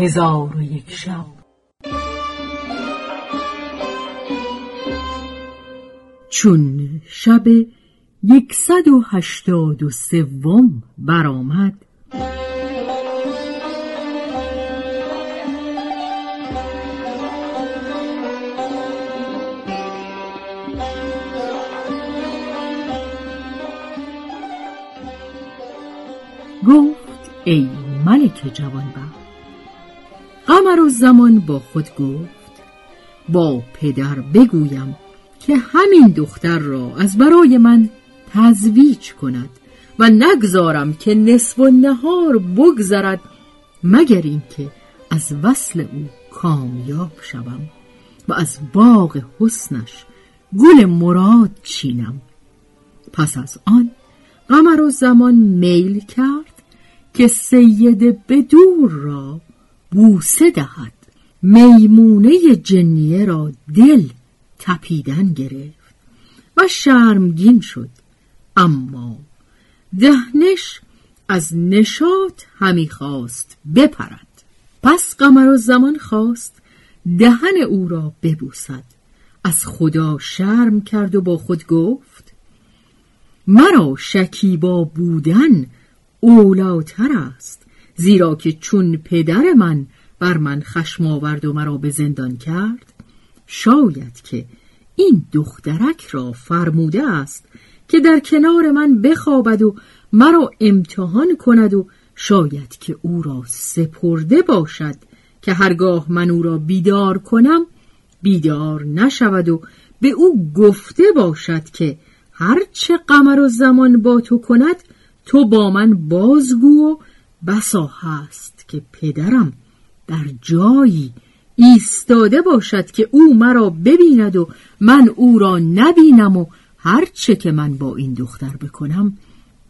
هزار و یک شب. چون شب یکصد و هشتاد و سوم برآمد گفت ای ملک جوانبخت قمر و زمان با خود گفت با پدر بگویم که همین دختر را از برای من تزویج کند و نگذارم که نصف و نهار بگذرد مگر اینکه از وصل او کامیاب شوم و از باغ حسنش گل مراد چینم. پس از آن قمر و زمان میل کرد که سید بدور را بوسه دهد. میمونه جنیه را دل تپیدن گرفت و شرمگین شد. اما دهنش از نشاط همی خواست بپرد. پس قمر و زمان خواست دهن او را ببوسد. از خدا شرم کرد و با خود گفت مرا شکیبا بودن اولاتر است. زیرا که چون پدر من بر من خشم آورد و مرا به زندان کرد شاید که این دخترک را فرموده است که در کنار من بخوابد و مرا امتحان کند و شاید که او را سپرده باشد که هرگاه من او را بیدار کنم بیدار نشود و به او گفته باشد که هرچه قمر و زمان با تو کند تو با من بازگو و بسا هست که پدرم در جایی ایستاده باشد که او مرا ببیند و من او را نبینم و هرچه که من با این دختر بکنم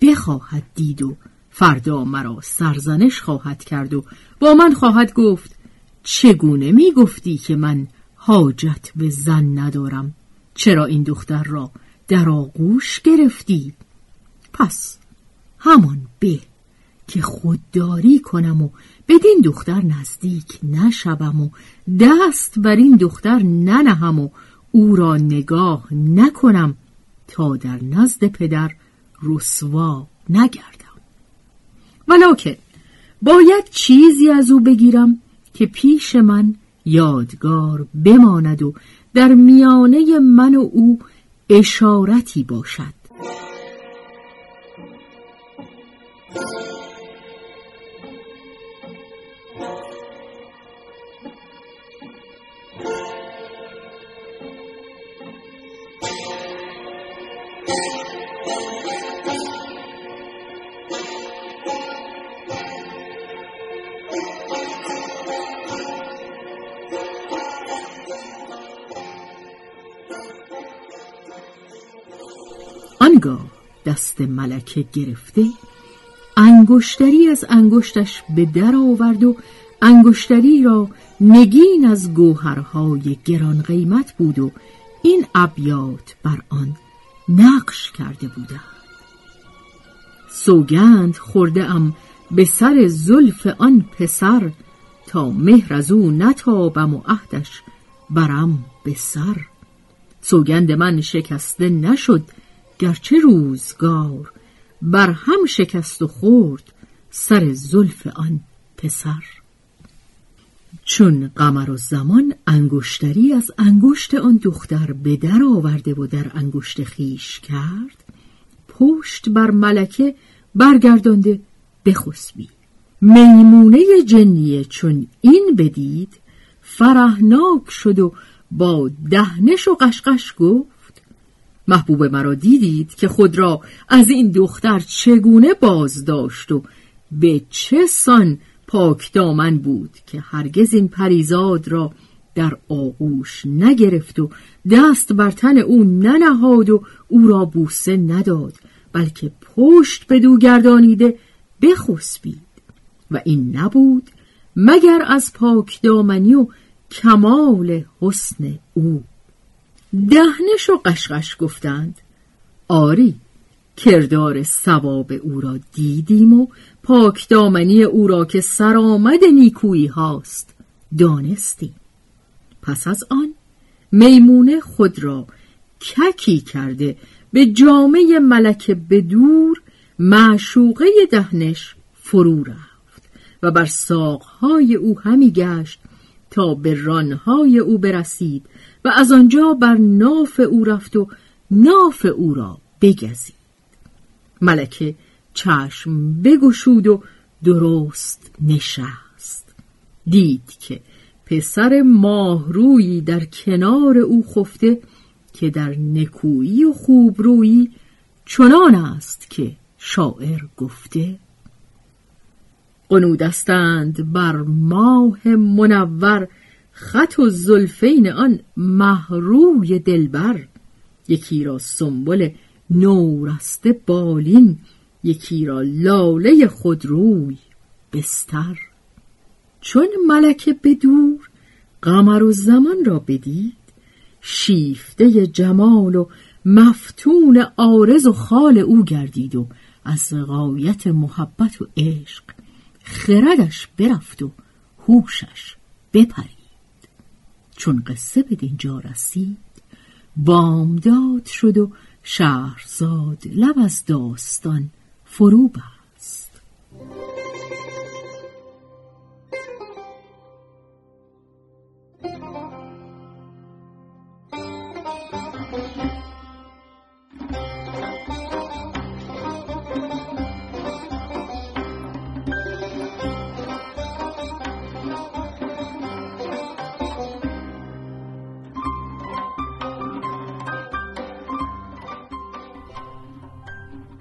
بخواهد دید و فردا مرا سرزنش خواهد کرد و با من خواهد گفت چگونه می گفتی که من حاجت به زن ندارم؟ چرا این دختر را در آغوش گرفتی؟ پس همان به که خودداری کنم و بدین دختر نزدیک نشوم و دست بر این دختر ننهم و او را نگاه نکنم تا در نزد پدر رسوا نگردم. ولیکن باید چیزی از او بگیرم که پیش من یادگار بماند و در میانه من و او اشارتی باشد. آنگاه دست ملکه گرفته انگشتری از انگشتش به در آورد و انگشتری را نگین از گوهرهای گران قیمت بود و این ابیات بر آن نقش کرده بودند سوگند خورده ام به سر زلف آن پسر تا مهر از او نتابم و عهدش برم به سر. سوگند من شکسته نشد گرچه روزگار بر هم شکست و خورد سر زلف آن پسر. چون قمر و زمان انگشتری از انگشت آن دختر به در آورده و در انگشت خیش کرد پشت بر ملکه برگردانده بخسبی میمونه جنیه چون این بدید فرهناک شد و با دهنش و قشقش گفت محبوب مرا دیدید که خود را از این دختر چگونه باز داشت و به چه سان پاک دامن بود که هرگز این پریزاد را در آغوش نگرفت و دست بر تن او ننهاد و او را بوسه نداد بلکه پشت به دو گردانیده بخسبید. و این نبود مگر از پاک دامنی و کمال حسن او. دهنش و قشقش گفتند. آری کردار سواب او را دیدیم و پاکدامنی او را که سرآمد نیکویی هاست دانستیم. پس از آن میمونه خود را ککی کرده به جامعه ملک بدور معشوقه دهنش فرو رفت و بر ساقهای او همی گشت تا به رانهای او برسید و از آنجا بر ناف او رفت و ناف او را بگزید. ملکه چشم بگشود و درست نشست. دید که پسر ماهرویی در کنار او خفته که در نکویی و خوبرویی چنان است که شاعر گفته قنودستند بر ماه منور خط و زلفین آن محروی دلبر. یکی را سنبل نورسته بالین یکی را لاله خودروی بستر. چون ملکه بدور قمر و زمان را بدید. شیفته جمال و مفتون آرز و خال او گردید و از غایت محبت و عشق خردش برفت و هوشش بپرید. چون قصه به دینجا رسید بامداد شد و شهرزاد لب از داستان فرو بست